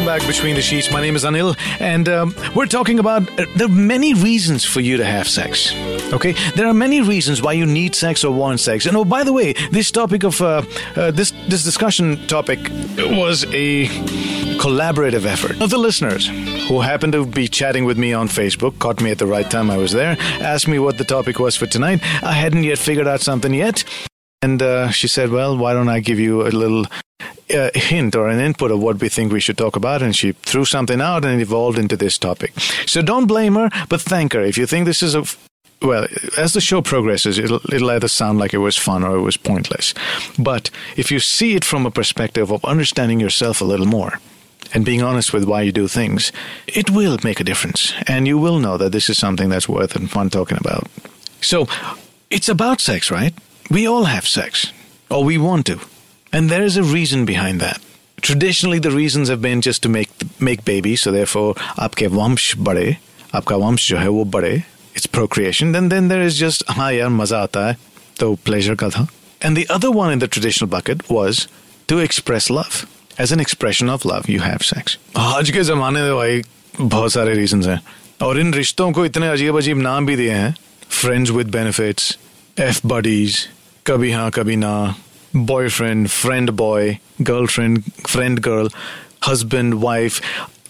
Welcome back between the sheets. My name is Anil, and um, we're talking about uh, there are many reasons for you to have sex. Okay, there are many reasons why you need sex or want sex. And oh, by the way, this topic of uh, uh, this this discussion topic was a collaborative effort of the listeners who happened to be chatting with me on Facebook, caught me at the right time. I was there, asked me what the topic was for tonight. I hadn't yet figured out something yet. And uh, she said, Well, why don't I give you a little uh, hint or an input of what we think we should talk about? And she threw something out and it evolved into this topic. So don't blame her, but thank her. If you think this is a well, as the show progresses, it'll, it'll either sound like it was fun or it was pointless. But if you see it from a perspective of understanding yourself a little more and being honest with why you do things, it will make a difference. And you will know that this is something that's worth and fun talking about. So, it's about sex, right? We all have sex, or we want to. And there is a reason behind that. Traditionally, the reasons have been just to make make babies, so therefore, आपके वंश बढ़े, आपका वंश जो है वो बढ़े, it's procreation. Then then there is just हाँ यार मजा आता है, तो pleasure का था. And the other one in the traditional bucket was to express love. As an expression of love, you have sex. आज के जमाने में भाई बहुत सारे reasons हैं. और इन रिश्तों को इतने अजीब अजीब नाम भी दिए हैं. Friends with benefits, F buddies, कभी हाँ कभी ना, boyfriend friend boy girlfriend friend girl husband wife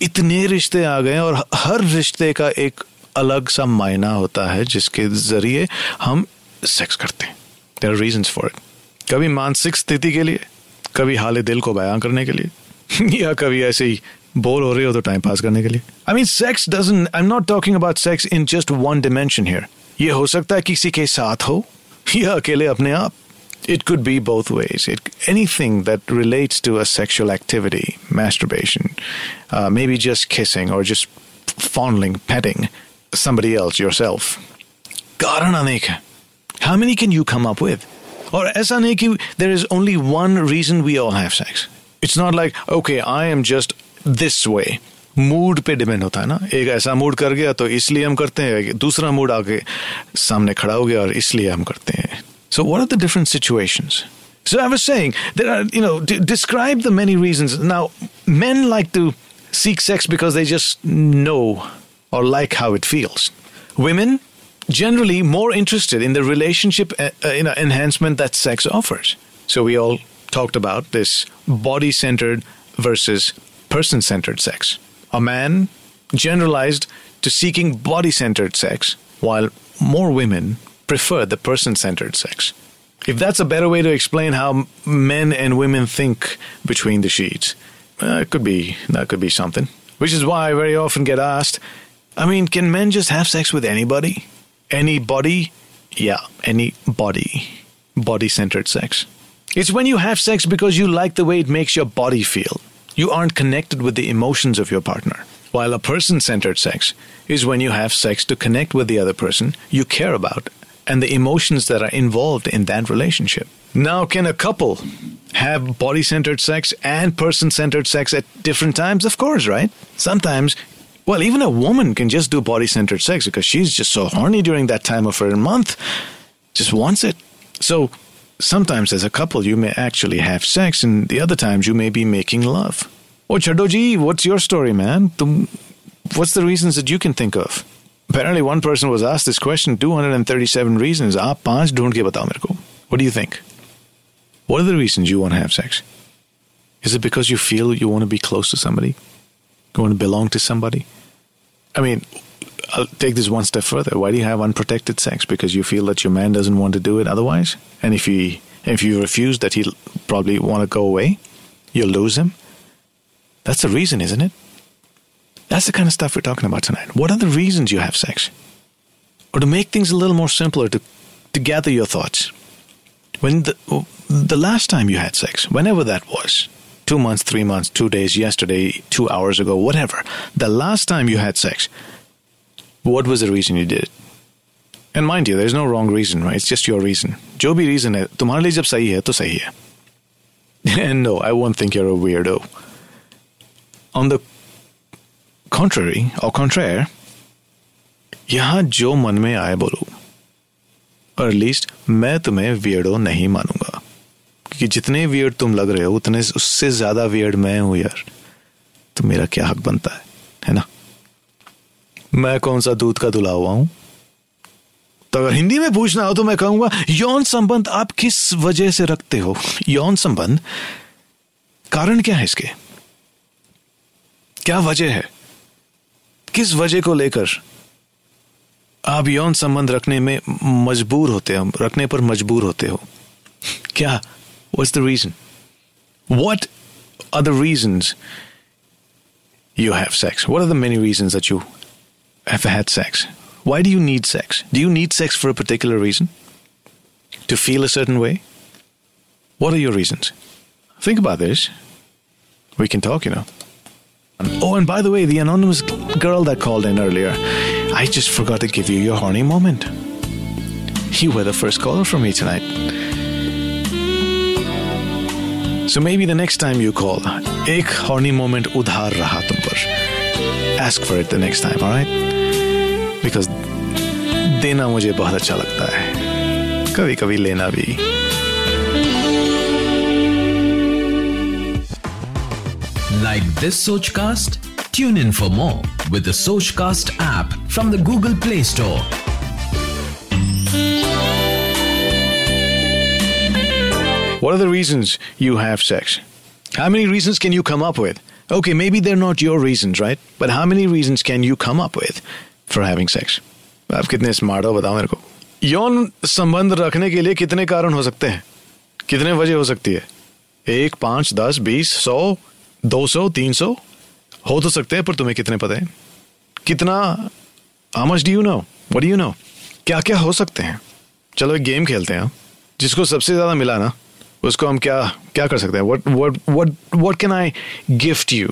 इतने रिश्ते आ गए और हर रिश्ते का एक अलग सा मायना होता है जिसके ज़रिए हम सेक्स करते हैं। देर रीजन फॉर इट कभी मानसिक स्थिति के लिए कभी हाल दिल को बयां करने के लिए या कभी ऐसे ही बोर हो रहे हो तो टाइम पास करने के लिए। I mean sex doesn't I am not talking about sex in just one dimension here ये हो सकता है किसी के साथ हो या अकेले अपने आप it could be both ways. It, anything that relates to a sexual activity, masturbation, uh, maybe just kissing or just fondling, petting somebody else, yourself. How many can you come up with? Or as there is only one reason we all have sex. It's not like, okay, I am just this way. Mood पे depend होता है ना एक ऐसा mood कर गया तो इसलिए हम करते हैं दूसरा मूड आके सामने खड़ा हो गया और इसलिए हम करते हैं so, what are the different situations? So, I was saying, there are, you know, d- describe the many reasons. Now, men like to seek sex because they just know or like how it feels. Women, generally more interested in the relationship uh, uh you know, enhancement that sex offers. So, we all talked about this body centered versus person centered sex. A man generalized to seeking body centered sex, while more women prefer the person centered sex. If that's a better way to explain how men and women think between the sheets, uh, it could be that could be something. Which is why I very often get asked, I mean, can men just have sex with anybody? Anybody? Yeah, any body. Body centered sex. It's when you have sex because you like the way it makes your body feel. You aren't connected with the emotions of your partner. While a person centered sex is when you have sex to connect with the other person you care about and the emotions that are involved in that relationship. Now, can a couple have body centered sex and person centered sex at different times? Of course, right? Sometimes, well, even a woman can just do body centered sex because she's just so horny during that time of her month, just wants it. So, sometimes as a couple you may actually have sex, and the other times you may be making love. Oh, Chardoji, what's your story, man? What's the reasons that you can think of? Apparently, one person was asked this question 237 reasons. Ah, Aap paanch dhoond ke batao mere. What do you think? What are the reasons you want to have sex? Is it because you feel you want to be close to somebody? You want to belong to somebody? I mean, I'll take this one step further. Why do you have unprotected sex? Because you feel that your man doesn't want to do it otherwise? And if he if you refuse that he'll probably want to go away, you'll lose him. That's the reason, isn't it? That's the kind of stuff we're talking about tonight. What are the reasons you have sex? Or to make things a little more simpler, to, to gather your thoughts. When the, the last time you had sex, whenever that was, two months, three months, two days, yesterday, two hours ago, whatever, the last time you had sex, what was the reason you did it? And mind you, there's no wrong reason, right? It's just your reason. जो भी reason है, तुम्हारे लिए जब सही है, तो सही है. And no, I won't think you're a weirdo. On the contrary or contraire यहाँ जो मन में आए बोलो और एटलीस्ट मैं तुम्हें वियर्डो नहीं मानूँगा क्योंकि जितने वियर्ड तुम लग रहे हो उतने उससे ज़्यादा वियर्ड मैं हूँ यार तो मेरा क्या हक बनता है है ना मैं कौन सा दूध का दुला हुआ हूँ? तो अगर हिंदी में पूछना हो तो मैं कहूँगा, यौन संबंध आप किस वजह से रखते हो? यौन संबंध, कारण क्या है इसके? क्या वजह है? किस वजह को लेकर आप यौन संबंध रखने में मजबूर होते हो, रखने पर मजबूर होते हो? क्या? What's the reason what are the reason you have sex What are the many reasons that you have had sex? Why do you need sex? Do you need sex for a particular reason? To feel a certain way? What are your reasons? Think about this. We can talk, you know. Oh, and by the way, the anonymous girl that called in earlier, I just forgot to give you your horny moment. You were the first caller for me tonight. So maybe the next time you call, एक horny moment udhar raha tum par Ask for it the next time, alright? Because देना मुझे बहुत अच्छा लगता है कभी कभी लेना भी Like this Sochcast? Tune in for more with the Sochcast app from the Google Play Store. What are the reasons you have sex? How many reasons can you come up with? Okay, maybe they're not your reasons, right? But how many reasons can you come up with for having sex? आप कितने smart हो बताओ मेरे को यौन संबंध रखने के लिए कितने कारण हो सकते हैं कितने वजह हो सकती है एक पाँच दस बीस सौ दो सौ तीन सौ हो तो सकते हैं पर तुम्हें कितने पता है कितना do you know? What do you know? क्या क्या हो सकते हैं चलो एक गेम खेलते हैं जिसको सबसे ज़्यादा मिला ना उसको हम क्या क्या कर सकते हैं what what what what can I gift you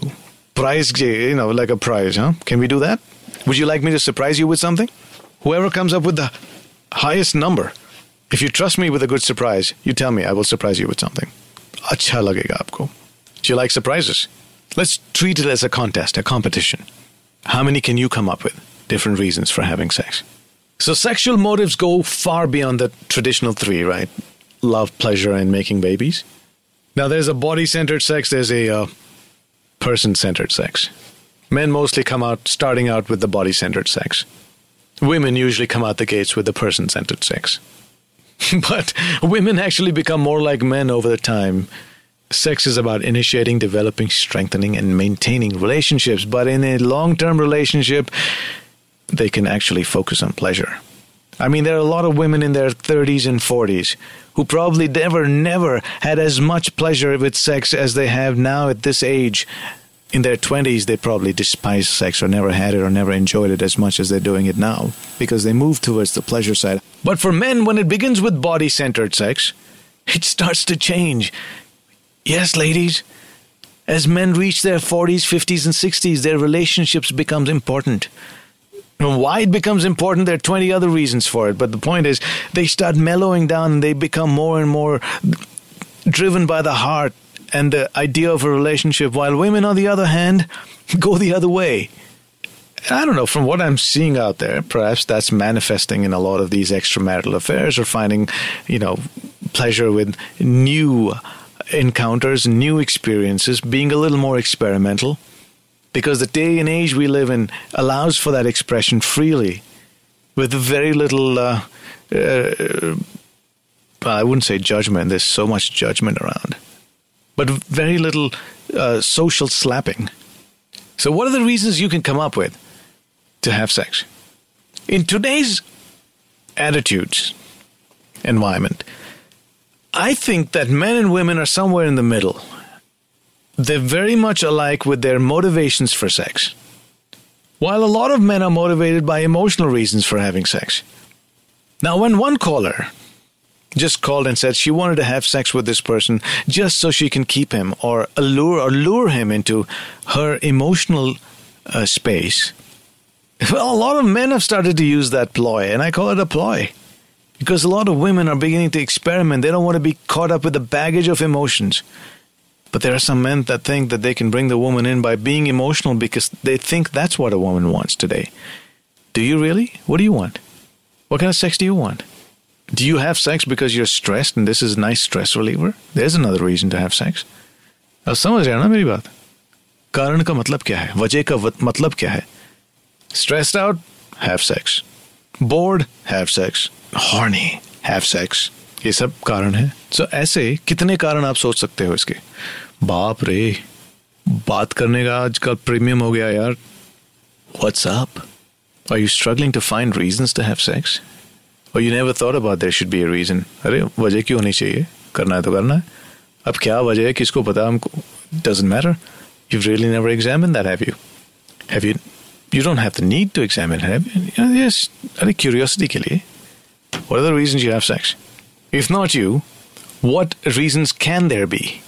prize you know like a prize huh can we do that would you like me to surprise you with something whoever comes up with the highest number if you trust me with a good surprise you tell me I will surprise you with something अच्छा लगेगा आपको do you like surprises let's treat it as a contest a competition how many can you come up with different reasons for having sex so sexual motives go far beyond the traditional three right Love, pleasure, and making babies. Now, there's a body centered sex, there's a uh, person centered sex. Men mostly come out starting out with the body centered sex. Women usually come out the gates with the person centered sex. but women actually become more like men over the time. Sex is about initiating, developing, strengthening, and maintaining relationships. But in a long term relationship, they can actually focus on pleasure. I mean, there are a lot of women in their 30s and 40s who probably never, never had as much pleasure with sex as they have now at this age. In their 20s, they probably despise sex or never had it or never enjoyed it as much as they're doing it now because they move towards the pleasure side. But for men, when it begins with body centered sex, it starts to change. Yes, ladies, as men reach their 40s, 50s, and 60s, their relationships becomes important. Why it becomes important, there are 20 other reasons for it. But the point is, they start mellowing down and they become more and more driven by the heart and the idea of a relationship, while women, on the other hand, go the other way. I don't know, from what I'm seeing out there, perhaps that's manifesting in a lot of these extramarital affairs or finding, you know, pleasure with new encounters, new experiences, being a little more experimental because the day and age we live in allows for that expression freely with very little uh, uh, i wouldn't say judgment. There's so much judgment around but very little uh, social slapping. So what are the reasons you can come up with to have sex? In today's attitudes environment i think that men and women are somewhere in the middle they're very much alike with their motivations for sex. While a lot of men are motivated by emotional reasons for having sex. Now, when one caller just called and said she wanted to have sex with this person just so she can keep him or allure or lure him into her emotional uh, space, well, a lot of men have started to use that ploy, and I call it a ploy. Because a lot of women are beginning to experiment. They don't want to be caught up with the baggage of emotions. But there are some men that think that they can bring the woman in by being emotional because they think that's what a woman wants today. Do you really? What do you want? What kind of sex do you want? Do you have sex because you're stressed and this is a nice stress reliever? There's another reason to have sex. अब समझ रहे हो ना मेरी बात कारण का मतलब क्या है वजह का वत- मतलब क्या है stressed out have sex board have sex horny have sex ये सब कारण है। सो so, ऐसे कितने कारण आप सोच सकते हो इसके? बाप रे बात करने का आजकल प्रीमियम हो गया यार। What's up are you struggling to find reasons to have sex और you never thought about there should be a reason अरे वजह क्यों होनी चाहिए? करना है तो करना है। अब क्या वजह है किसको पता? हमको doesn't matter you really never examine that have you have you the need to examine have you? You know, yes अरे curiosity के लिए। What are the reasons you have sex? If not you what reasons can there be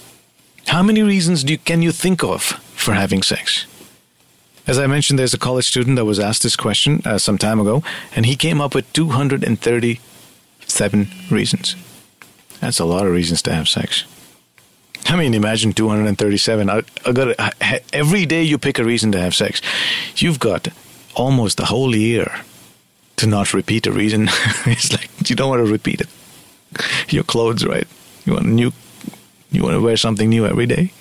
how many reasons do you, can you think of for having sex as I mentioned there's a college student that was asked this question uh, some time ago and he came up with 237 reasons that's a lot of reasons to have sex I mean, imagine 237. I, I got every day you pick a reason to have sex. You've got almost a whole year to not repeat a reason. it's like you don't want to repeat it. Your clothes, right? You want new. You want to wear something new every day.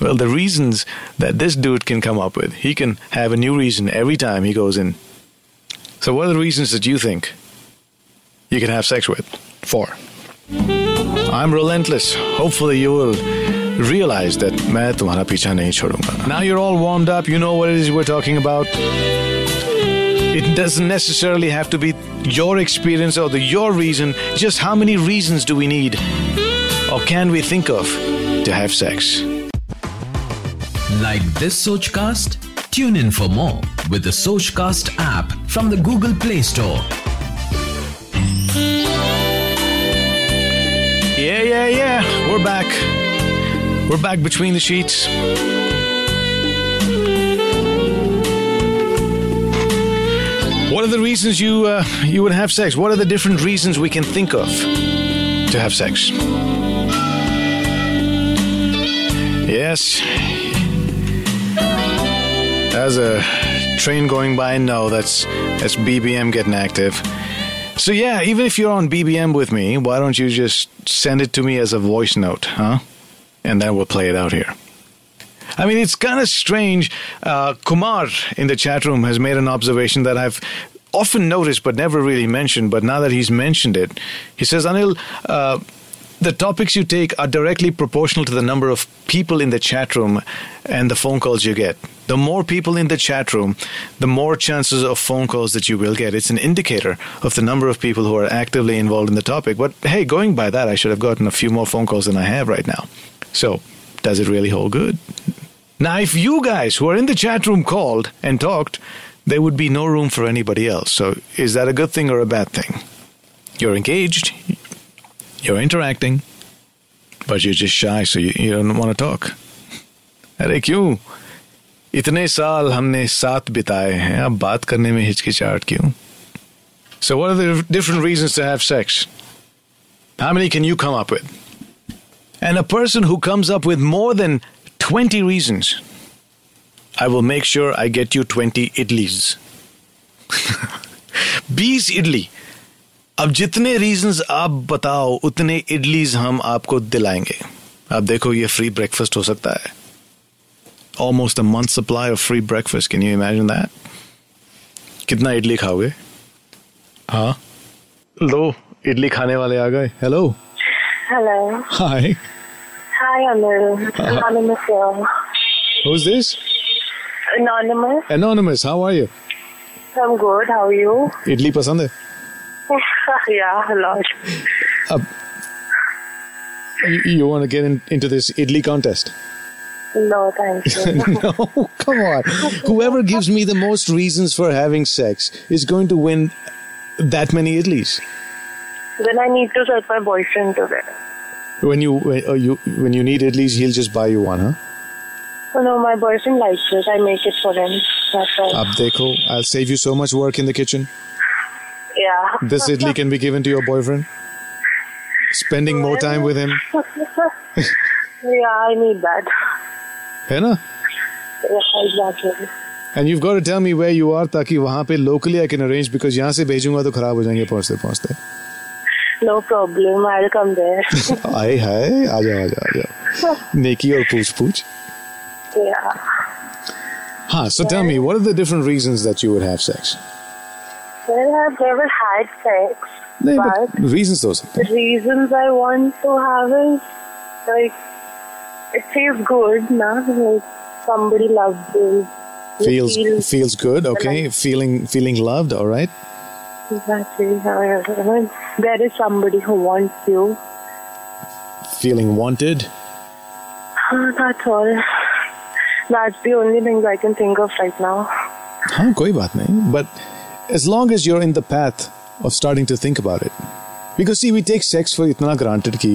Well, the reasons that this dude can come up with, he can have a new reason every time he goes in. So, what are the reasons that you think you can have sex with? Four. I'm relentless. Hopefully, you will realize that मैं तुम्हारा पीछा नहीं छोड़ूंगा. Now you're all warmed up. You know what it is we're talking about. It doesn't necessarily have to be your experience or the your reason. Just how many reasons do we need, or can we think of, to have sex? Like this Sochcast? Tune in for more with the Sochcast app from the Google Play Store. Yeah, yeah, yeah. We're back. We're back between the sheets. What are the reasons you uh, you would have sex? What are the different reasons we can think of to have sex? Yes. As a train going by, no, that's that's BBM getting active. So yeah, even if you're on BBM with me, why don't you just send it to me as a voice note, huh? And then we'll play it out here. I mean, it's kind of strange. Uh, Kumar in the chat room has made an observation that I've often noticed but never really mentioned. But now that he's mentioned it, he says, Anil, uh, the topics you take are directly proportional to the number of people in the chat room and the phone calls you get. The more people in the chat room, the more chances of phone calls that you will get. It's an indicator of the number of people who are actively involved in the topic. But hey, going by that, I should have gotten a few more phone calls than I have right now. So, does it really hold good? Now, if you guys who are in the chat room called and talked, there would be no room for anybody else. So, is that a good thing or a bad thing? You're engaged, you're interacting, but you're just shy, so you, you don't want to talk. अरे क्यों इतने साल हमने साथ बिताए हैं अब बात करने में हिचकिचाहट क्यों So what are the different reasons to have sex? How many can you come up with? And a person who comes up with more than 20 reasons, I will make sure I get you 20 idlis. 20 idli अब जितने reasons आप बताओ उतने idlis हम आपको दिलाएँगे। आप देखो ये फ्री ब्रेकफास्ट हो सकता है। Almost a month supply of free breakfast can you imagine that कितना इडली खाओगे? हाँ? लो इडली खाने वाले आ गए। Hello Hello. Hi Hi, Anil. Uh-huh. Anonymous. Who's this? Anonymous. Anonymous, how are you? I'm good. How are you? Idli pasand hai? yeah, a lot. Uh, you, you want to get in, into this idli contest? No, thank you. no, come on. Whoever gives me the most reasons for having sex is going to win that many idlis. Then I need to set my boyfriend to it. When you when, uh, you when you need idlis, he'll just buy you one, huh? Oh, no, my boyfriend likes it. I make it for him. That's right. Ab dekho, I'll save you so much work in the kitchen. yeah. This idli can be given to your boyfriend. Spending more time with him, yeah, I need that. है ना? Yeah, exactly. And you've got to tell me where you are ताकि वहाँ पे locally I can arrange because यहाँ से भेजूंगा तो खराब हो जाएंगे पहुँचते पहुँचते No problem. I'll come there. आए हाय आ जाओ आ जाओ आ जाओ नेकी और पूछ पूछ yeah. Huh, so tell me, what are the different reasons that you would have sex? Well, I've never had sex, नहीं, but but reasons हो सकते the reasons I want to have is like it feels good, nah? Like somebody loves you. हैं. You Feels feel feels good, okay? Feeling feeling loved, all right? exactly. I mean, there is somebody who wants you. Feeling wanted. Ah, That's all. That's the only things I can think of right now. हाँ कोई बात नहीं but as long as you're in the path of starting to think about it because see we take sex for इतना granted कि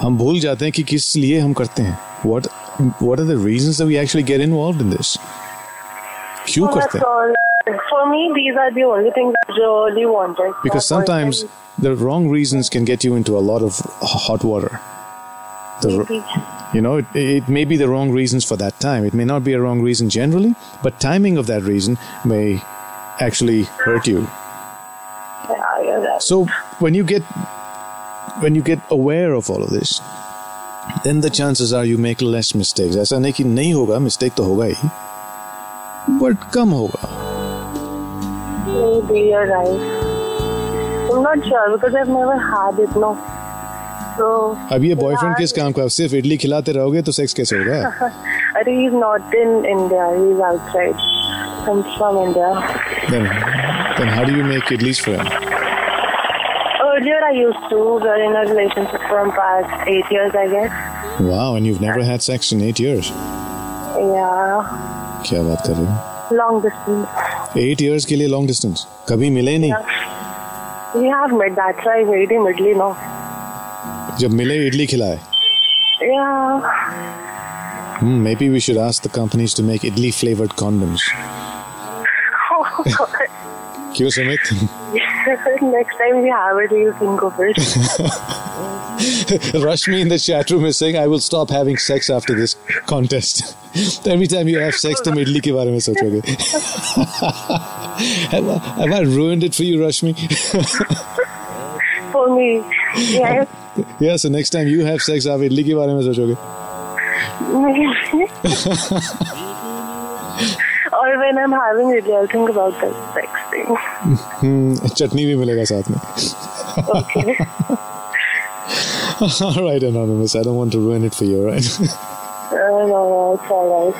हम भूल जाते हैं कि किस लिए हम करते हैं what what are the reasons that we actually get involved in this क्यों So करते that's हैं all. For me, these are the only things I really wanted. because My sometimes boyfriend, the wrong reasons can get you into a lot of hot water the, maybe. you know it, it may be the wrong reasons for that time it may not be a wrong reason generally but timing of that reason may actually hurt you Yeah, you're right. So when you get when you get aware of all of this, then the chances are you make less mistakes. ऐसा नहीं कि नहीं होगा mistake तो होगा ही, but कम होगा. Maybe you're right. I'm not sure because I've never had it, no. So, अब ये बॉयफ्रेंड किस काम का सिर्फ इडली खिलाते रहोगे तो सेक्स कैसे होगा I think he's not in India, he's outside. I'm from India. then then how do you make idlis for him Earlier I used to, we're in a relationship for past eight years, I guess. wow and you've never had sex in eight years Yeah, क्या बात कर रहे हो long distance. Eight years? के लिए long distance कभी मिले ही नहीं we have met that's why made him idli now जब मिले इडली खिलाए या hmm, maybe we should ask the companies to make idli flavored condoms. Oh, क्यों Sumit? Next time we have it, you think of it. Rashmi in the chat room is saying, "I will stop having sex after this contest." Every time you have sex, तुम इडली के बारे में सोचोगे. have, I, have I ruined it for you, Rashmi? For me, yes. yeah, so next time you have sex, आप इडली के बारे में सोचोगे. or when I'm having it, I'll think about the sex thing. Hmm, चटनी भी मिलेगा साथ में. Okay. all right, Anonymous, I don't want to ruin it for you, right? uh, no, no, it's alright.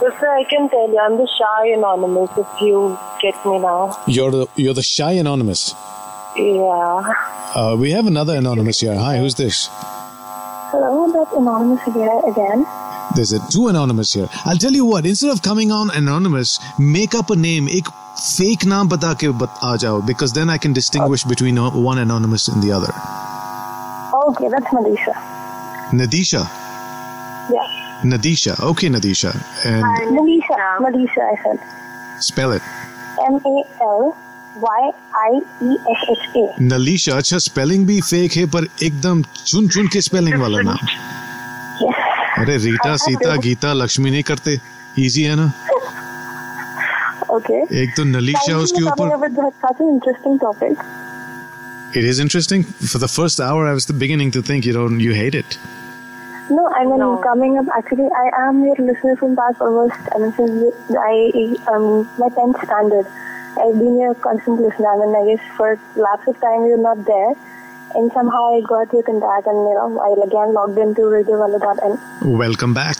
Sister, I can tell you, I'm the shy anonymous if you get me now. you're the you're the shy Anonymous. Yeah. Uh, we have another Anonymous here. Hi, who's this? Hello, that's anonymous here again. There's a two anonymous here. I'll tell you what. Instead of coming on anonymous, make up a name. एक fake नाम बता के बत आ जाओ because then I can distinguish between uh, one anonymous and the other. Okay, that's Madisha. Nadisha. Nadisha. Okay, Nadisha. And Nadisha. Nadisha, I said. Spell it. M A L. नलिशा अच्छा spelling भी fake है पर एकदम चुन चुन के spelling वाला नाम अरे रीटा सीता गीता लक्ष्मी नहीं करते इजी है ना ओके एक तो नलीशा उसके ऊपर it is interesting for the first hour I was the beginning to think you you hate it No, I mean, no. coming up, actually, I am your listener from past almost, I mean, since I, um, my 10th standard. I've been your constant listener. I mean, I guess for lapse of time, you're not there. And somehow I got your contact and, you know, I again logged into radiowalla.in. Oh Welcome back.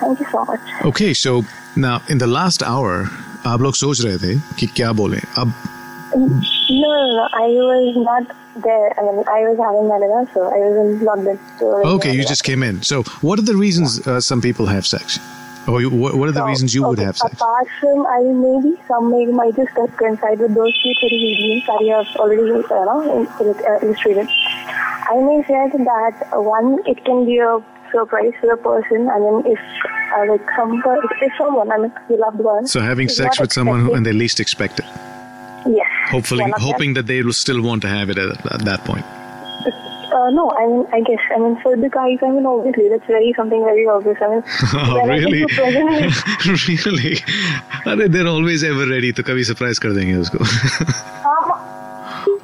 Thank you so much. Okay, so now in the last hour, you were सोच रहे what to say. No, no, no. I was not there. I mean, I was having Malala, so I wasn't logged into. Radio okay you just came in so what are the reasons uh, some people have sex or you, what, what are the So, reasons you would okay, have sex Apart from, I mean, maybe some may, might just coincide with those two, three reasons that you have already uh, know, in- uh, illustrated. I may say that uh, one, it can be a surprise for the person. I mean, if uh, like some, if someone, I mean, your loved one. so having sex with someone who, expecting- when they least expect it Yes hopefully One of them. hoping that they will still want to have it at, at that point Uh, no, I mean, I guess, I mean, for the guys, I mean, obviously, that's very something very obvious. I mean, oh when I really think of present- really अरे they're always ever ready तो कभी surprise कर देंगे उसको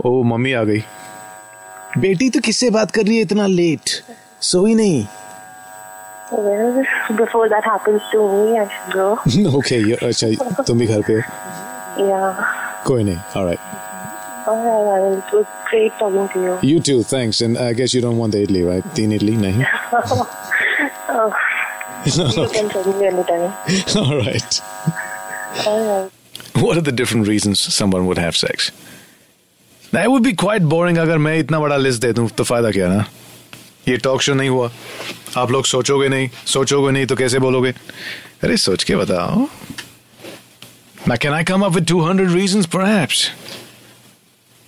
ओ mummy आ गई बेटी तो किससे बात कर रही है इतना लेट सोई नहीं Well, before that happens to me, I should go. okay, you- अच्छा तुम भी घर पे हो Yeah. कोई नहीं all right Alright, I mean, it was great talking to you. you too thanks and I guess you don't want the idli right तीन idli नहीं Oh, you can tell me anytime. all right Alright. what are the different reasons someone would have sex that would be quite boring अगर मैं इतना बड़ा list दे दूं तो फायदा क्या ना ये टॉक शो नहीं हुआ आप लोग सोचोगे नहीं सोचोगे नहीं तो कैसे बोलोगे अरे सोच के बताओ Now, can I come up with 200 reasons? Perhaps.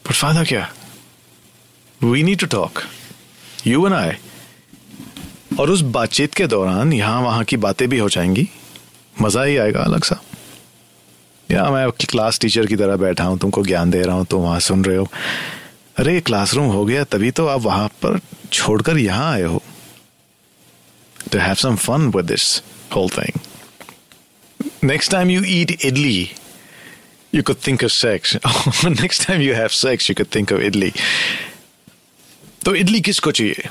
But फ़ायदा क्या We need to talk. You and I. और उस बातचीत के दौरान यहाँ वहाँ की बातें भी हो जाएँगी मज़ा ही आएगा अलग सा या मैं क्लास टीचर की तरह बैठा हूँ तुमको ज्ञान दे रहा हूँ तुम वहाँ सुन रहे हो अरे क्लासरूम हो गया तभी तो आप वहाँ पर छोड़कर यहाँ आए हो to have some fun with this whole thing. Next time you eat idli, you could think of sex. Next time you have sex, you could think of idli. तो idli किसको चाहिए?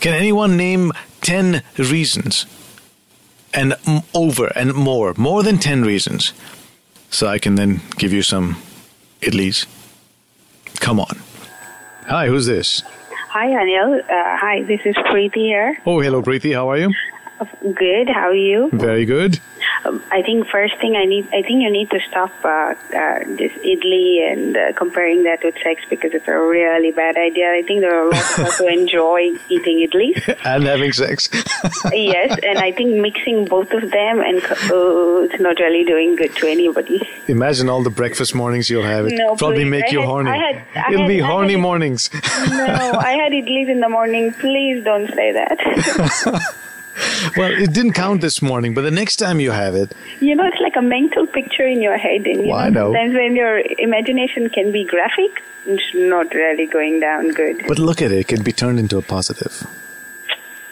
Can anyone name 10 reasons? And m- over and more, more than 10 reasons. So I can then give you some idlis. Come on. Hi, who's this? Hi, Anil. Uh, hi, this is Preeti here. Oh, hello, Preeti. How are you? Good. How are you? Very good. Um, I think first thing I need, I think you need to stop uh, uh, this idli and uh, comparing that with sex because it's a really bad idea. I think there are a lot of us who enjoy eating idlis. And having sex. yes, and I think mixing both of them and co- oh, it's not really doing good to anybody. Imagine all the breakfast mornings you'll have. It No, probably please. make I you had- horny. I had- I It'll had- be horny mornings. No, I had idlis in the morning. Please don't say that. Well, it didn't count this morning, but the next time you have it, You know, it's like a mental picture in your head, and you Well, I know, know. sometimes when your imagination can be graphic, it's not really going down good. but look at it, it can be turned into a positive.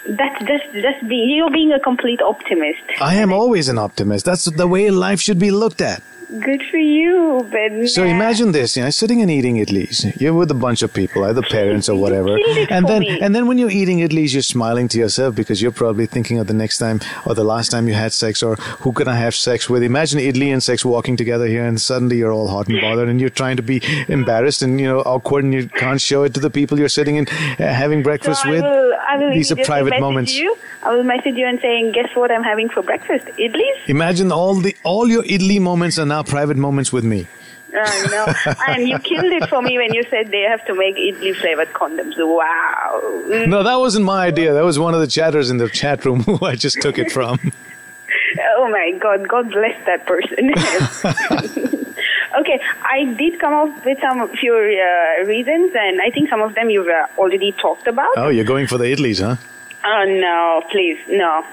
That's just just being you're being a complete optimist. I am always an optimist. That's the way life should be looked at. Good for you, but So imagine this, you know, sitting and eating idlis. You're with a bunch of people, either parents or whatever. And then me. and then when you're eating idlis, you're smiling to yourself because you're probably thinking of the next time or the last time you had sex or who can I have sex with. Imagine idli and sex walking together here and suddenly you're all hot and bothered and you're trying to be embarrassed and you know awkward and you can't show it to the people you're sitting and uh, having breakfast So I with. will, I will These are private moments. You. I will message you and saying, guess what I'm having for breakfast? Idlis? Imagine all the all your idli moments are now private moments with me. I know. and you killed it for me when you said they have to make idli flavored condoms. Wow. Mm. No, that wasn't my idea. That was one of the chatters in the chat room who I just took it from. Oh my God, God bless that person. okay, I did come up with some few uh, reasons, and I think some of them you've uh, already talked about. Oh, you're going for the idlis, huh? Oh no, please, no.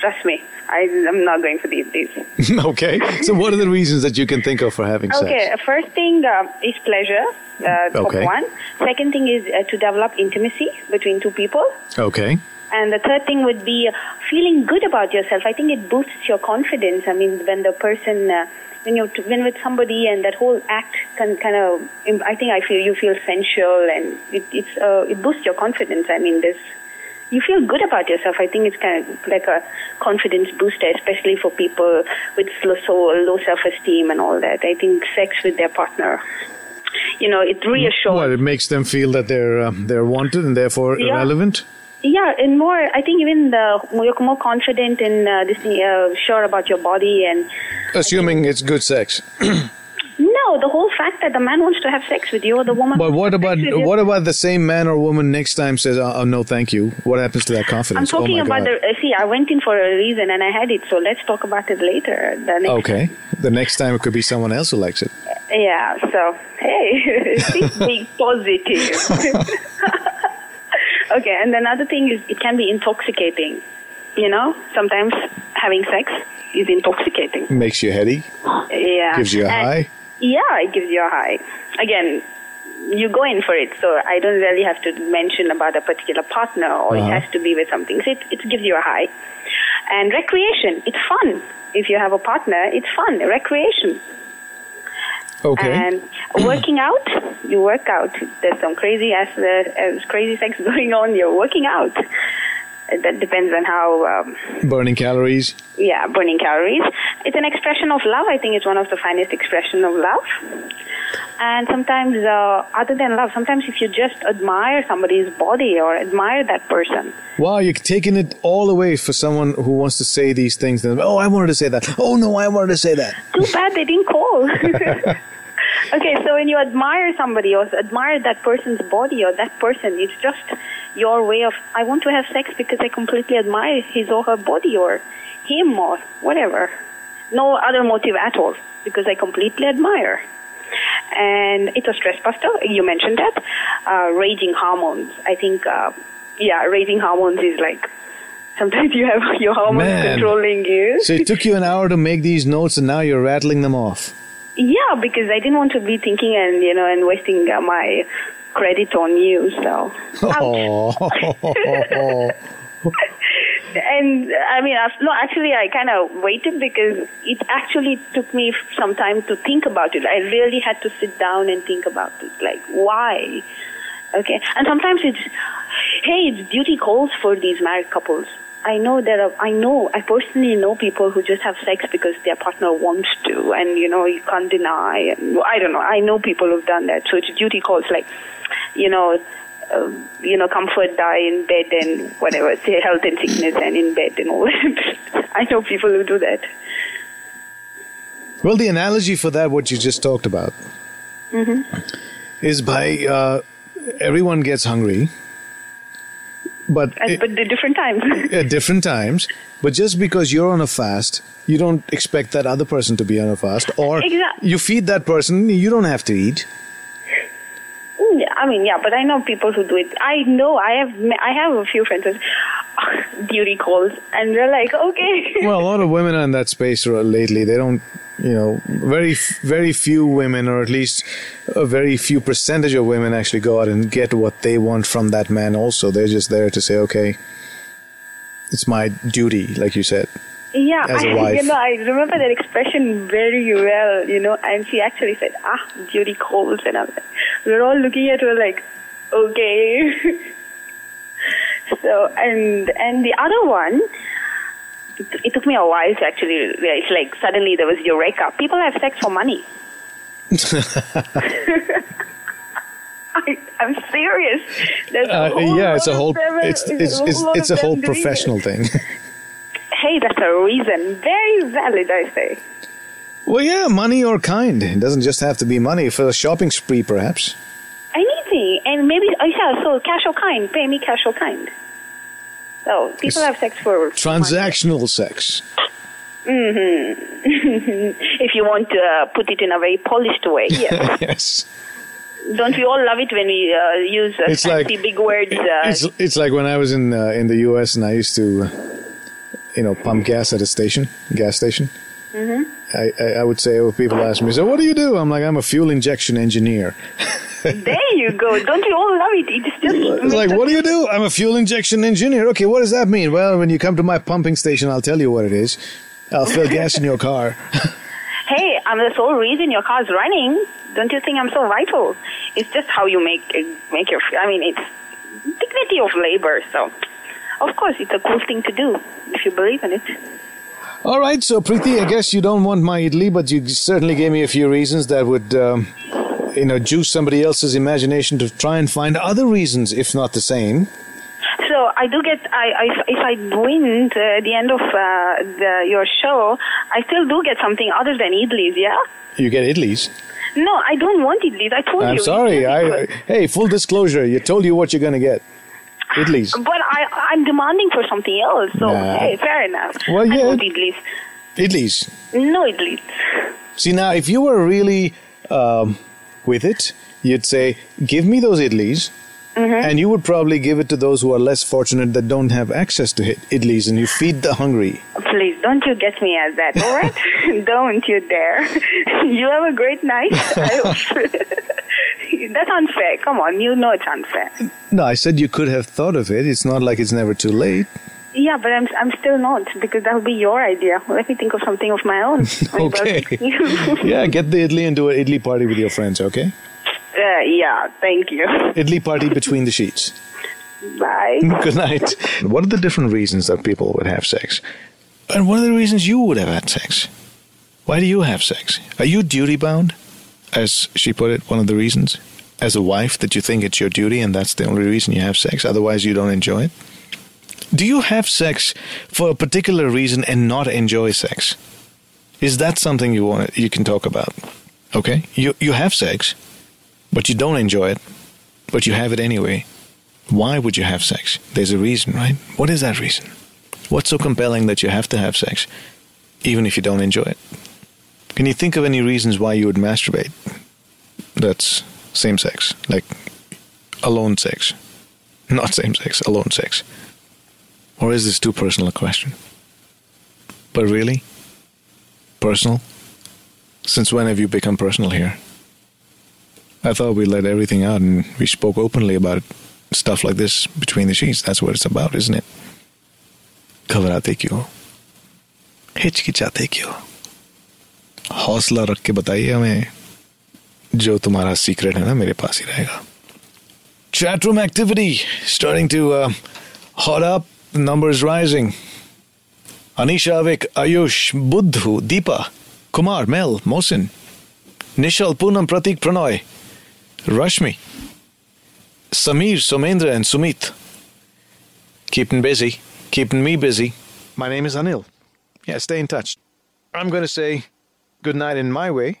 Trust me, I, I'm not going for these. these. okay. So, what are the reasons that you can think of for having sex? Okay, first thing uh, is pleasure. Uh, top Okay. one. Second thing is uh, to develop intimacy between two people. Okay. And the third thing would be feeling good about yourself. I think it boosts your confidence. I mean, when the person, uh, when you're when with somebody, and that whole act can kind of, I think I feel you feel sensual, and it, it's uh, it boosts your confidence. I mean, this you feel good about yourself. I think it's kind of like a confidence booster, especially for people with slow, so low self-esteem and all that. I think sex with their partner, you know, it reassures. What it makes them feel that they're um, they're wanted and therefore Yeah. irrelevant. Yeah, and more. I think even the you're more confident and uh, this uh, sure about your body, and Assuming it's good sex. no, the whole fact that the man wants to have sex with you or the woman. But what wants to have about sex with you. what about the same man or woman next time says, "Oh, oh, no, thank you"? What happens to that confidence? I'm talking oh about God. the. Uh, see, I went in for a reason and I had it, so let's talk about it later. The Okay. The next time it could be someone else who likes it. Uh, yeah. So hey, being positive. okay, and another thing is it can be intoxicating. You know, sometimes having sex is intoxicating. Makes you heady. Yeah. Gives you a And- high. Yeah, it gives you a high. Again, you go in for it, so I don't really have to mention about a particular partner or Uh-huh. it has to be with something. So it, it gives you a high. And recreation, it's fun. If you have a partner, it's fun. Recreation. Okay. And working out, you work out. There's some crazy as uh, as crazy sex going on. You're working out. That depends on how, um, Burning calories. yeah, burning calories. It's an expression of love. I think it's one of the finest expression of love. And sometimes, uh, other than love, sometimes if you just admire somebody's body or admire that person, Wow, you're taking it all away for someone who wants to say these things. Then, oh, I wanted to say that. Oh no, I wanted to say that. too bad they didn't call. okay, so when you admire somebody or admire that person's body or that person, it's just your way of, I want to have sex because I completely admire his or her body or him or whatever. No other motive at all because I completely admire. And it's a stress buster. You mentioned that. Uh, raging hormones. I think, uh, yeah, raging hormones is like sometimes you have your hormones Man. controlling you. So it took you an hour to make these notes, and now you're rattling them off. Yeah, because I didn't want to be thinking and you know and wasting uh, my credit on you. So, Oh, and I mean, no, actually, I kind of waited because it actually took me some time to think about it. I really had to sit down and think about it. Like, why? Okay, and sometimes it's, hey, it's duty calls for these married couples. I know there are, I know, I personally know people who just have sex because their partner wants to, and you know, you can't deny. And I don't know. I know people who've done that. So it's duty calls, like, you know, uh, you know, comfort die in bed and whatever, say health and sickness and in bed and all that. I know people who do that. well, the analogy for that, what you just talked about, is by uh, everyone gets hungry, but at, it- but different times. at different times. But just because you're on a fast, you don't expect that other person to be on a fast, or Exact- you feed that person. You don't have to eat. Yeah, I mean, yeah, but I know people who do it. I know I have I have a few friends who duty calls, and they're like, okay. Well, a lot of women are in that space lately. They don't, you know, very very few women, or at least a very few percentage of women, actually go out and get what they want from that man. Also, they're just there to say, okay, it's my duty, like you said. yeah, as a I, wife. you know, I remember that expression very well. You know, and she actually said, "Ah, duty calls," and I'm like, we're all looking at her like, okay. so, and and the other one. It, it took me a while to actually realize, like, suddenly there was eureka. People have sex for money. I, I'm serious. There's a Uh, whole yeah, it's a whole them- it's it's it's, it's a whole them doing it. professional thing. Hey, that's a reason. Very valid, I say. well, yeah, money or kind. It doesn't just have to be money. For a shopping spree, perhaps. Anything, and maybe oh yeah. So cash or kind, pay me cash or kind. So people It's have sex for Transactional sex. If you want to uh, put it in a very polished way, yes. yes. Don't we all love it when we uh, use uh, It's like fancy big words? Uh, it's it's like when I was in uh, in the U.S. and I used to, you know, pump gas at a station, gas station. Mm-hmm. I, I I would say, well, people ask me, so what do you do? I'm like, I'm a fuel injection engineer. there you go. Don't you all love it? It's just It's like, what do you do? I'm a fuel injection engineer. Okay, what does that mean? Well, when you come to my pumping station, I'll tell you what it is. I'll fill gas in your car. Hey, I'm the sole reason your car's running. Don't you think I'm so vital? It's just how you make make your. I mean, it's dignity of labor. So, of course, it's a cool thing to do if you believe in it. All right, so Preeti, I guess you don't want my idli, but you certainly gave me a few reasons that would, um, you know, juice somebody else's imagination to try and find other reasons, if not the same. So I do get. I, I if I win uh, at the end of uh, the, your show, I still do get something other than idlis. Yeah. You get idlis. No, I don't want idlis. I told I'm you. sorry. It's I, hey, full disclosure. You told you what you're going to get. Idlis. But I, I'm demanding for something else. So Nah. hey, fair enough. Well, I yeah. want idlis. Idlis. No idlis. See, now, if you were really um, with it, you'd say, give me those idlis. Mm-hmm. And you would probably give it to those who are less fortunate that don't have access to hit idlis, and you feed the hungry. Please don't you get me at that, all right? don't you dare. you have a great night. That's unfair. Come on, you know it's unfair. No, I said you could have thought of it. It's not like it's never too late. Yeah, but I'm I'm still not because that would be your idea. Let me think of something of my own. Okay. yeah, get the idli and do an idli party with your friends, okay? uh, yeah, thank you. Idli party between the sheets. Bye. Good night. What are the different reasons that people would have sex? And what are the reasons you would have had sex? Why do you have sex? Are you duty bound? As she put it, one of the reasons? As a wife, that you think it's your duty and that's the only reason you have sex, otherwise, you don't enjoy it? Do you have sex for a particular reason and not enjoy sex? Is that something you want you can talk about? Okay? You you have sex, but you don't enjoy it, but you have it anyway. Why would you have sex? There's a reason, right? What is that reason? What's so compelling that you have to have sex, even if you don't enjoy it? Can you think of any reasons why you would masturbate? That's same sex, like alone sex. Not same sex, alone sex. Or is this too personal a question? But really? Personal? Since when have you become personal here? I thought we let everything out and we spoke openly about it. Stuff like this between the sheets. That's what it's about, isn't it? घबराते क्यों हिचकिचाते क्यों हौसला रख के बताइए हमें जो तुम्हारा सीक्रेट है ना मेरे पास ही रहेगा chat room activity starting to uh, hot up the numbers rising. Anisha avik ayush buddhu deepa kumar mel mosin nishal punam pratik pranoy rashmi samir somendra and sumit. Keeping busy. Keeping me busy. My name is anil. Yeah stay in touch. I'm going to say good night in my way